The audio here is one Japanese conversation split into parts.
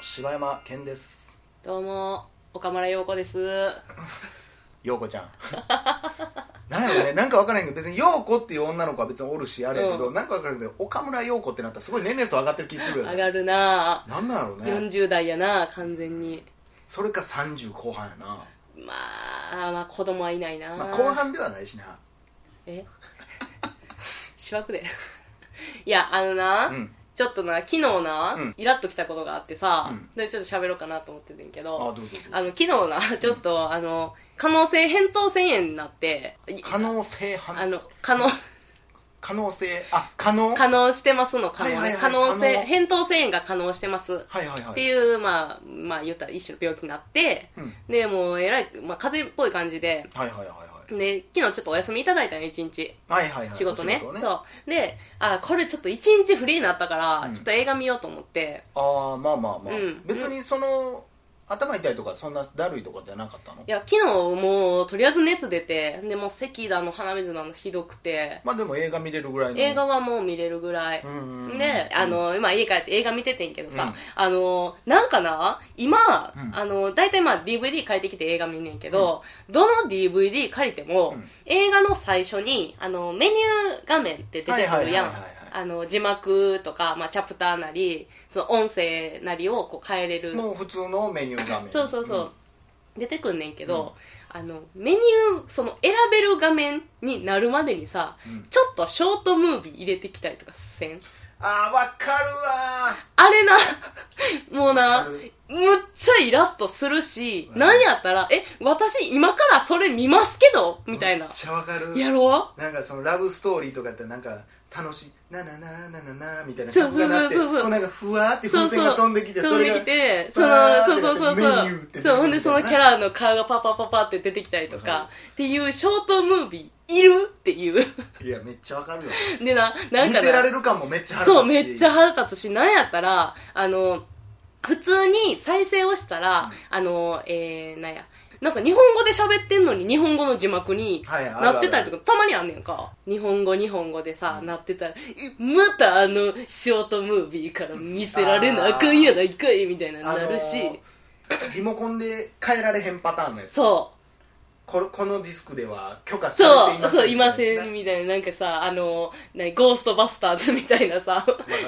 柴山健です。どうも岡村陽子です。陽子ちゃん。なんやろねなんか分からへんけど別に陽子っていう女の子は別におるしあれやけど、うん。なんか分からへんけど岡村陽子ってなったらすごい年齢層上がってる気するよね。上がるななんなんやろね40代やな完全に。それか30後半やな、まあまあ子供はいないな、まあ、後半ではないしな。え？しわくで。いやあのな、うんちょっとな昨日な、うん。イラッときたことがあってさ、うん。でちょっと喋ろうかなと思っててんけあどどうぞどうぞ。あの昨日なちょっと、あの可能性返答1000円になって可能性はあの可能可能性あ可能？可能してますの可能ね、はいはいはい。可能性返答1000円が可能してます。はいはいはい。っていう、まあ、まあ言ったら一種の病気になって、うん。で、もうえらい、まあ風邪っぽい感じで、はいはいはいはいで、昨日ちょっとお休みいただいたのよ、一日。はいはいはい仕事ね。お仕そう。で、あ、これちょっと一日フリーになったから、うんちょっと映画見ようと思って、ああまあまあまあ、うん別にその頭痛いとかそんなだるいとかじゃなかったの？いや、昨日もう、とりあえず熱出て、で、もう咳だの、鼻水だのひどくて、まあでも映画見れるぐらいの。映画はもう見れるぐらい。うんうんうんで、あの、今家帰って映画見ててんけどさ、うん。あの、なんかな、今、うん。あの、大体まあ DVD 借りてきて映画見んねんけど、どの DVD 借りても、うん。映画の最初に、あの、メニュー画面って出てくるやん。はいはいはいはいはい。あの、字幕とか、まあ、チャプターなり、その音声なりをこう変えれる。もう普通のメニュー画面。そうそうそう。出てくんねんけど、あの、メニュー、その選べる画面になるまでにさ、うん。ちょっとショートムービー入れてきたりとかせん？ああわかるわ。あれな、もうなむっちゃイラッとするし、うん。なんやったら、え、私今からそれ見ますけど？みたいな。めっ。ちゃわかる。やろなんかそのラブストーリーとかってなんか楽しい。ななななななみたいな曲が鳴ってこうなんかふわーって風船が飛んできて飛んでそれがきて、そのそうそうそう。メニューってそう。そう、ほんでそのキャラの顔がパパパパって出てきたりとわかか、っていうショートムービーいるっていう。いやめっちゃわかるよでな、なんかな見せられる感もめっちゃ腹立つし。そう、めっちゃ腹立つし、なんやったら、あの、普通に再生をしたら、あの、えー、なんや、なんか日本語で喋ってんのに日本語の字幕になってたりとか、たまにあんねんか。日本語日本語でさ、なってたら、えまたあの、ショートムービーから見せられなあかんやないかい、みたいななるし、リモコンで変えられへんパターンのやつそう。これこのディスクでは許可されていまそう、そう、いませんん、みたいな、なんかさ、あの、何ゴーストバスターズみたいなさ、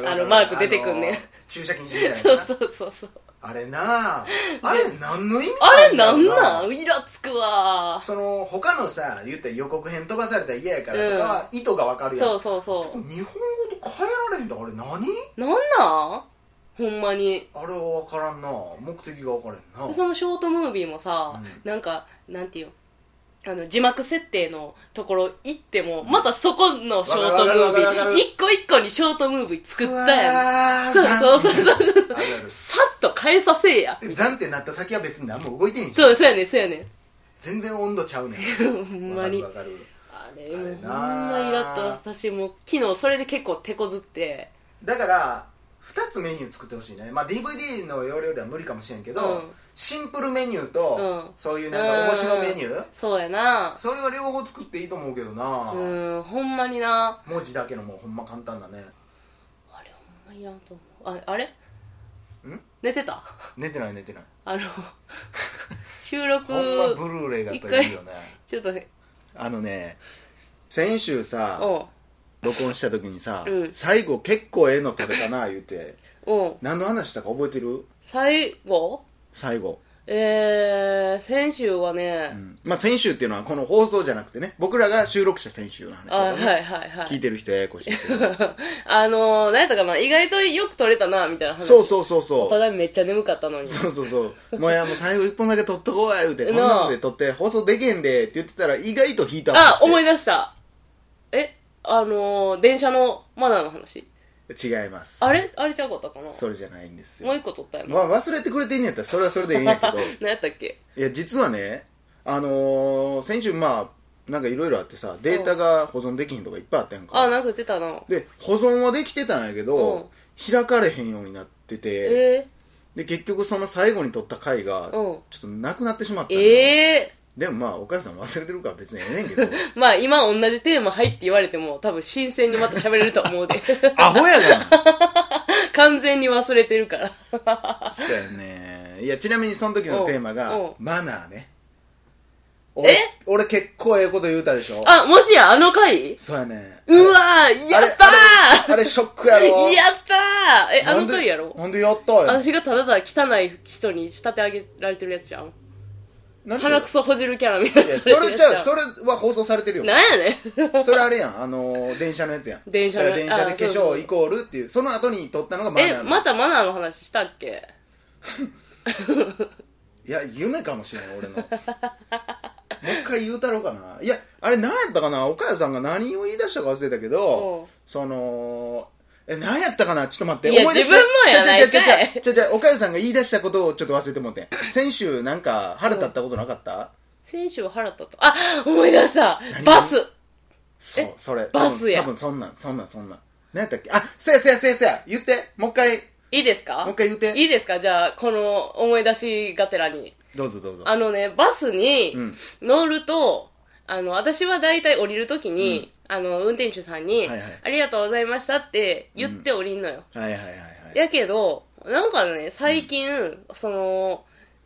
あの、マーク出てくんね。駐車禁止みたいな。そうなそうそうそう。あれなああれ何の意味あれな。んなん？イラつくわ。その他のさ言ったら予告編飛ばされたら嫌やからとかは意図がわかるやん、そうそうそ日本語で変えられへんだあれ何？う。なんなん？ほんまに。あれは分からんな。目的が分からへんな。そのショートムービーもさ、うん。なんか、なんていうの？あの、字幕設定のところ行っても、またそこのショートムービー、一個一個にショートムービー作ったやん。んそうそうそう。そうさっと変えさせえや。でザンってなった先は別に何も動いてへんし。そう、そうやねんそうやねん。全然温度ちゃうねん。ほんまに。あれ、ほんまイラッと私も、昨日それで結構手こずって、だから2つメニュー作ってほしいね、まあ、DVD の容量では無理かもしれんけど、うん。シンプルメニューと、うん。そういうなんか面白メニュー、そうやな。それは両方作っていいと思うけどな、うん、ほんまにな。文字だけのもうほんま簡単だね。あれほんまいらんと思う。ああれ？ん？寝てた？寝てない寝てない。あの収録ほんまブルーレイがやっぱりいいよね。ちょっとあのね先週さおう録音した時にさ、うん。最後結構ええの撮れたな 言うて。おう。何の話したか覚えてる？最後？最後、えー、先週はうね、ん。まあ先週っていうのはこの放送じゃなくてね。僕らが収録した先週の話あはいはいはい。聞いてる人ややこしい あのー、何やったかな？意外とよく撮れたなみたいな話。そうそうそうそう。お互いめっちゃ眠かったのに。そうそうそう。もうやもう最後一本だけ撮っとこうや言うてこんなので撮って放送できへんでって言ってたら意外とヒートアップしてあ思い出した。えあのー、電車のマナーの話。違います。あれ？あれちゃうかったかな？それじゃないんですもうよ一個撮ったよな、まあ忘れてくれてんねやったらそれはそれでいいんやけど。何やったっけ？いや実はねあのー先週まあなんかいろいろあってさデータが保存できひんとかいっぱいあったやんか。あなんか言ってたな。で保存はできてたんやけど、開かれへんようになってて。えで結局その最後に撮った回がうん。ちょっとなくなってしまったのよええでもまあお母さん忘れてるから別にええねんけど。まあ今同じテーマ入って言われても多分新鮮にまた喋れると思うで。アホやがな。完全に忘れてるから。そうやね。いやちなみにその時のテーマがマナーね。俺え？俺結構ええこと言うたでしょ。あ、もしや、あの回？そうやね。うわーやったあれあれショックやろ。ー やったー！え、あの回やろ？なんでやったよ。私がただただ汚い人に仕立て上げられてるやつじゃん。鼻くそほじるキャラみたいないやそれちゃう。それは放送されてるよ。なんやねん。それあれやん。あのー電車のやつやん。電車の電車で化粧イコールっていう。その後に撮ったのがマナーえ、なの。またマナーの話したっけ？いや夢かもしれん俺の。もう一回言うたろうかな。いやあれ何やったかな？岡谷さんが何を言い出したか忘れたけど、うん。そのえ何やったかな？ちょっと待っていや思い出自分もやないかいちゃちゃちゃちゃちゃちゃ岡谷さんが言い出したことをちょっと忘れてもってん先週なんか腹立ったことなかった、先週腹立った。あ、思い出した何バスそうえそれバスや多分そんなんそんなんそんなん何やったっけあせやせやせやせや言ってもう一回いいですかもう一回言っていいですかじゃあ、この思い出しがてらに。どうぞどうぞあのね、バスにうん乗ると、あの、私は大体降りるときに、あの、運転手さんに、はいはい。ありがとうございましたって言って降りんのよ。はいはいはいはい。やけど、なんかね、最近、その、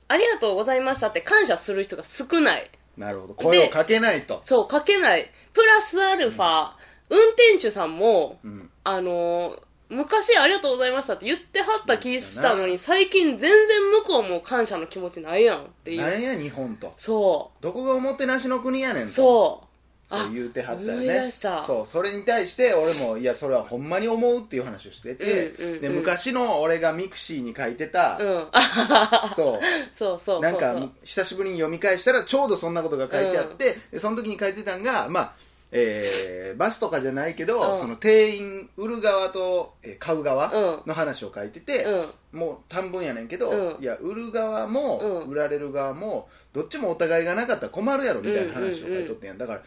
ありがとうございましたって感謝する人が少ない。なるほど。声をかけないと。そう、かけない。プラスアルファ、運転手さんも、うん。あのー昔ありがとうございましたって言ってはった気したのに、最近全然向こうも感謝の気持ちないやんっていう。なんや日本と。そどこがおもてなしの国やねんう、と。そう。そう言うてはったよね。出した。そうそれに対して俺もいやそれはほんまに思うっていう話をしてて、うんうんうん。で昔の俺が mixi に書いてた、うん。そう。そうそう。なんか久しぶりに読み返したらちょうどそんなことが書いてあって、でその時に書いてたんがまあえーバスとかじゃないけど、うん。その店員売る側と、えー買う側うん。の話を書いてて、うん。もう短文やねんけど、うん。いや売る側も、うん。売られる側もどっちもお互いがなかったら困るやろみたいな話を書いとってんやん。だから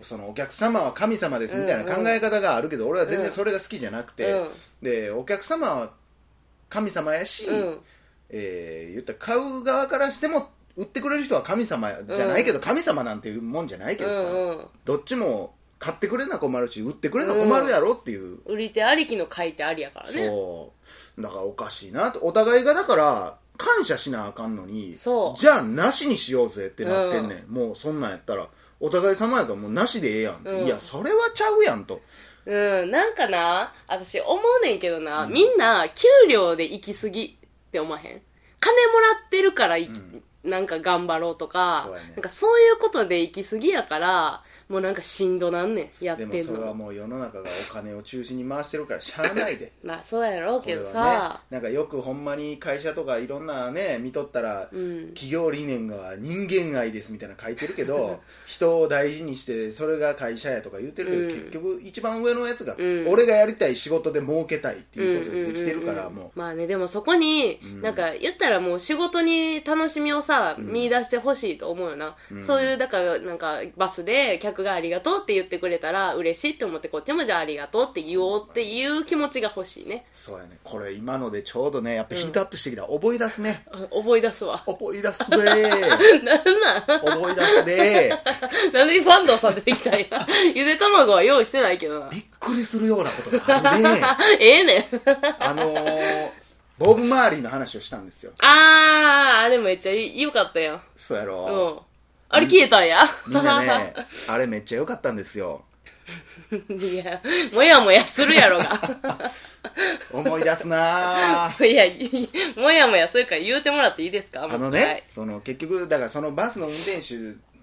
そのお客様は神様ですみたいな考え方があるけど、俺は全然それが好きじゃなくて、うん。でお客様は神様やし、うん。えー言ったら買う側からしても売ってくれる人は神様じゃないけど、神様なんていうもんじゃないけうどさ、んうん。どっちも買ってくれな困るし売ってくれな困るやろっていう、売り手ありきの書いてありやからね。そう。だからおかしいなと。お互いがだから感謝しなあかんのにそう。じゃあなしにしようぜってなってんねん、もうそんなんやったらお互い様やからもうなしでええやんって、うん。いやそれはちゃうやんと。うん、なんかな、私思うねんけどな、みんな給料で行き過ぎって思わへん？金もらってるからいき、なんか頑張ろうとかそうやね。なんかそういうことで行き過ぎやから、もうなんかしんどなんねん、やってんでもそれはの。もう世の中がお金を中心に回してるからしゃあないで。まあそうやろうこれはね。けどさ、なんかよくほんまに会社とかいろんなね見とったら、うん。企業理念が人間愛ですみたいなの書いてるけど 人を大事にしてそれが会社やとか言ってるけど、うん。結局一番上のやつが、うん。俺がやりたい仕事で儲けたいっていうことでできてるから、うんうんうんうん。もまあね、でもそこに、うん。なんか言ったらもう仕事に楽しみをさ、うん見出してほしいと思うよな、うん。そういう、だからなんかバスで客がありがとうって言ってくれたら嬉しいって思ってこっちもじゃあありがとうって言おうっていう気持ちが欲しいね。うそうやね。これ今のでちょうどねやっぱヒートアップしてきた、覚え出すね。あ覚え出すわ。覚え出すね。なんなん？思い出すね。なんでファンドさん出てきたんや。ゆで卵は用意してないけどな。びっくりするようなことがあるね。ええねん。あのー、ボブ・マーリーの話をしたんですよあー、あれめっちゃい良かったやん。そうやうろ、ん。あれ消えたんや。みんなね あれめっちゃ良かったんですよいや、もやもやするやろが。思い出すなぁ いや、いもやもやするから言うてもらっていいですか？あのね、その結局だからそのバスの運転手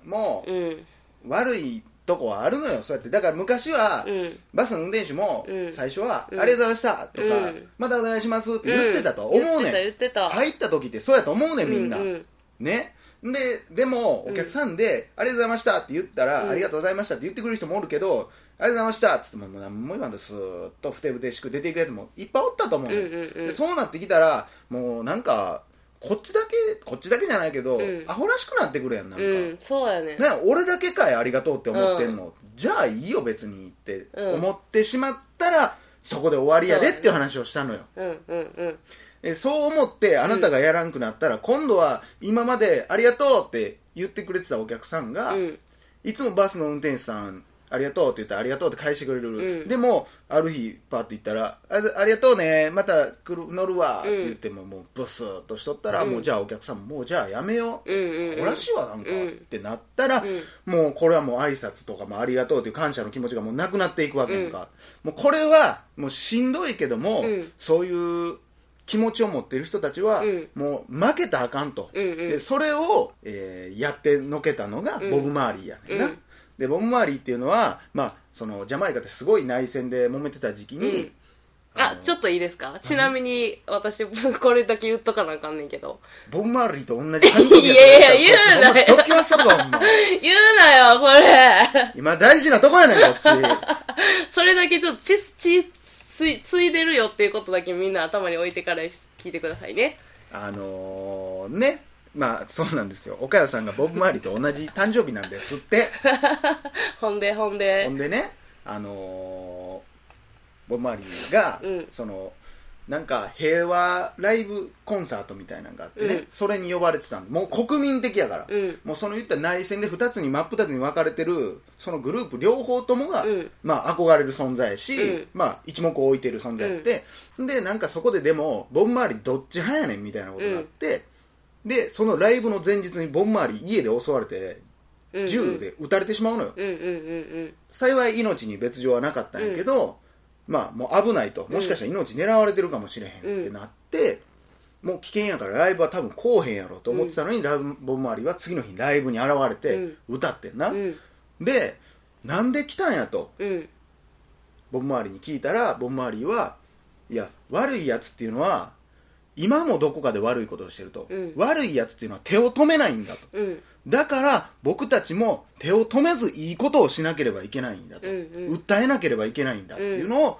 もうん。悪いとこはあるのよ。そうやって。だから昔は、うん。バスの運転手もうん。最初は、うん。ありがとうございましたとか、うん。またお願いしますって言ってたと思うねん、言ってた言ってた。入った時ってそうやと思うねんみんな、うん。うんね。ででもお客さんで、ありがとうございましたって言ったら、うん。ありがとうございましたって言ってくれる人もおるけどありがとうございましたっつってももう何も言わんとスーッとふてぶてしく出ていくやつもいっぱいおったと思うねん、うんうんうん。でそうなってきたらもうなんかこっちだけこっちだけじゃないけど、うんアホらしくなってくるやんなんか、うん、そうやね。ね、俺だけかいありがとうって思ってんの、じゃあいいよ別にってうん思ってしまったら、そこで終わりやでっていう話をしたのようんうんうん。えそう思ってあなたがやらんくなったら、今度は今までありがとうって言ってくれてたお客さんが、うん。いつもバスの運転手さんあありがとうって言ったらありがとうって返してくれる、うん。でもある日パーって言ったらあありがとうねまた来る乗るわって言っても、もうブスッとしとったら、うん。もうじゃあお客さんももうじゃあやめよう、うんこらしいわなんか、うん。ってなったら、もうこれはもう挨拶とかもありがとうという感謝の気持ちがもうなくなっていくわけやんか、もうこれはもうしんどいけども、うん。そういう気持ちを持っている人たちは、うん。もう負けたらあかんと、うんうん。でそれを、えーやってのけたのがうん。ボブ・マーリーやねんな、うんでボブ・マーリーっていうのは、まあ、そのジャマイカってすごい内戦で揉めてた時期に、うん。あ、ちょっといいですか？ちなみに、私、これだけ言っとかなあかんねんけど。ボブ・マーリーと同じ誕生日いやいや言うなよ。したぞほんま 言うなよ、それ。今大事なとこやねんこっち。それだけちょっと、ち、ち、つい、ついでるよっていうことだけみんな頭に置いてから聞いてくださいね。あのー、ねまあそうなんですよ。岡谷さんがボブ・マーリーと同じ誕生日なんですって。ほんで、ほんで。ほ。んでねあのーボブ・マーリーが、うん。そのなんか平和ライブコンサートみたいなのがあってね、うん。それに呼ばれてたんでもう国民的やから、うん。もうその言った内戦で2つに真っ二つに分かれてるそのグループ両方ともが、うん。まあ、憧れる存在やし、うん。まあ、一目置いてる存在やって、でなんかそこででもボブ・マーリーどっち派やねんみたいなことがあって、でそのライブの前日にボブ・マーリー家で襲われてうん銃。で撃たれてしまうのよ、うんうんうん幸い命に別状はなかったんやけど、まあもう危ないと。もしかしたら命狙われてるかもしれへんってなって、もう危険やからライブは多分こうへんやろと思ってたのに、ライブボブ周りは次の日ライブに現れて歌ってんな。でなんで来たんやと。うん。ボブ周りに聞いたらボブ周りはいや悪いやつっていうのは今もどこかで悪いことをしてると、うん。悪いやつっていうのは手を止めないんだと。うん。だから僕たちも手を止めずいいことをしなければいけないんだと、うんうん。訴えなければいけないんだっていうのを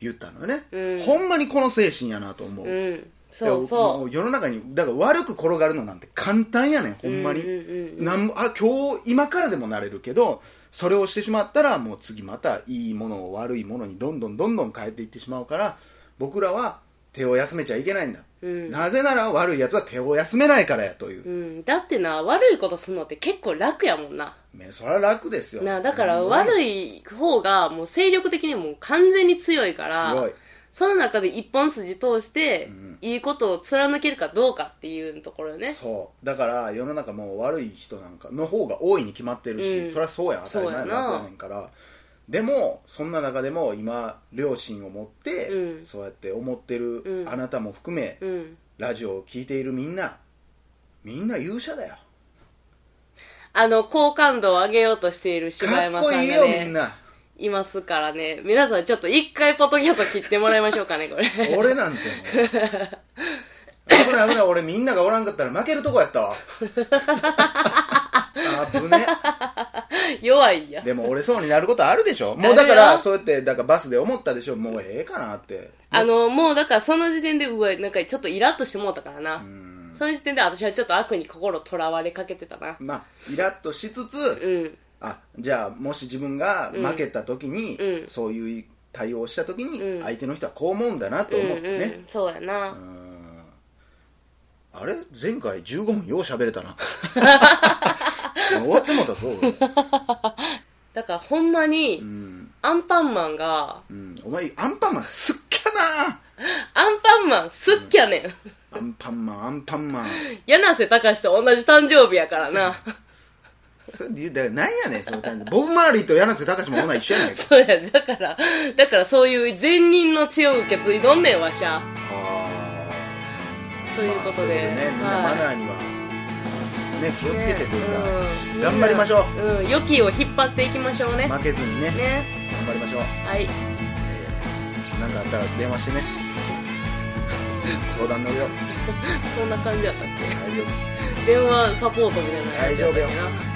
言ったのよね、うん。ほんまにこの精神やなと思う、うん。そうもそう。世の中にだから悪く転がるのなんて簡単やねんほんまに、うんあ今日今からでもなれるけどそれをしてしまったらもう次またいいものを悪いものにどんどんどんどん変えていってしまうから僕らは手を休めちゃいけないんだ、うん。なぜなら悪いやつは手を休めないからやという、うん。だってな、悪いことするのって結構楽やもんな。ねそれは楽ですよ。な、だからい悪い方がもう精力的にもう完全に強いから、強い。その中で一本筋通してうん、いいことを貫けるかどうかっていうところよね。そう。だから世の中もう悪い人なんかの方が多いに決まってるし、うん。そりゃそうや。ん当たり前のそうやな。楽やねんからでもそんな中でも今両親を持って、うん。そうやって思ってる、うん。あなたも含め、うん。ラジオを聞いているみんなみんな勇者だよ。あの、好感度を上げようとしている柴かっ山さんこいいよがね、みんな。いますからね。皆さんちょっと一回ポッドキャスト切ってもらいましょうかね、これ。俺なんてもう。危ない危ない。俺みんながおらんかったら負けるとこやったわ。あぶね 弱いや。でも俺そうになることあるでしょ。もうだからそうやってだからバスで思ったでしょ。もうええかなって。あの、もうだからその時点で、うわ、なんかちょっとイラッとしてもうたからな。うん。その時点で私はちょっと悪に心とらわれかけてたな。まあイラッとしつつ、うん。あじゃあもし自分が負けた時に、うん。そういう対応をした時に、うん。相手の人はこう思うんだなと思ってうんうねん、そうやな。うん。あれ？前回15分よう喋れたな 終わってもうたぞ俺 だからほんまうに、ん、アンパンマンが、うん、お前アンパンマンすっきゃなアンパンマンすっきゃねん。アンパンマンアンパンマン柳瀬隆と同じ誕生日やからな。それでだからなんやねんその感じボブ・マーリーと柳瀬隆も女一緒やないかそうや、だから、だからそういう善人の血を受け継いどんねんわしゃ。あということで。まあということでねみんなマナーにはね気をつけてというか、うん。頑張りましょう。うん、良きを引っ張っていきましょうね。負けずにねね。頑張りましょう、はい。えー、なんかあったら電話してね。相談乗るよ。そんな感じやったっ大丈夫。け電話サポートみたいなのやつやったっけな。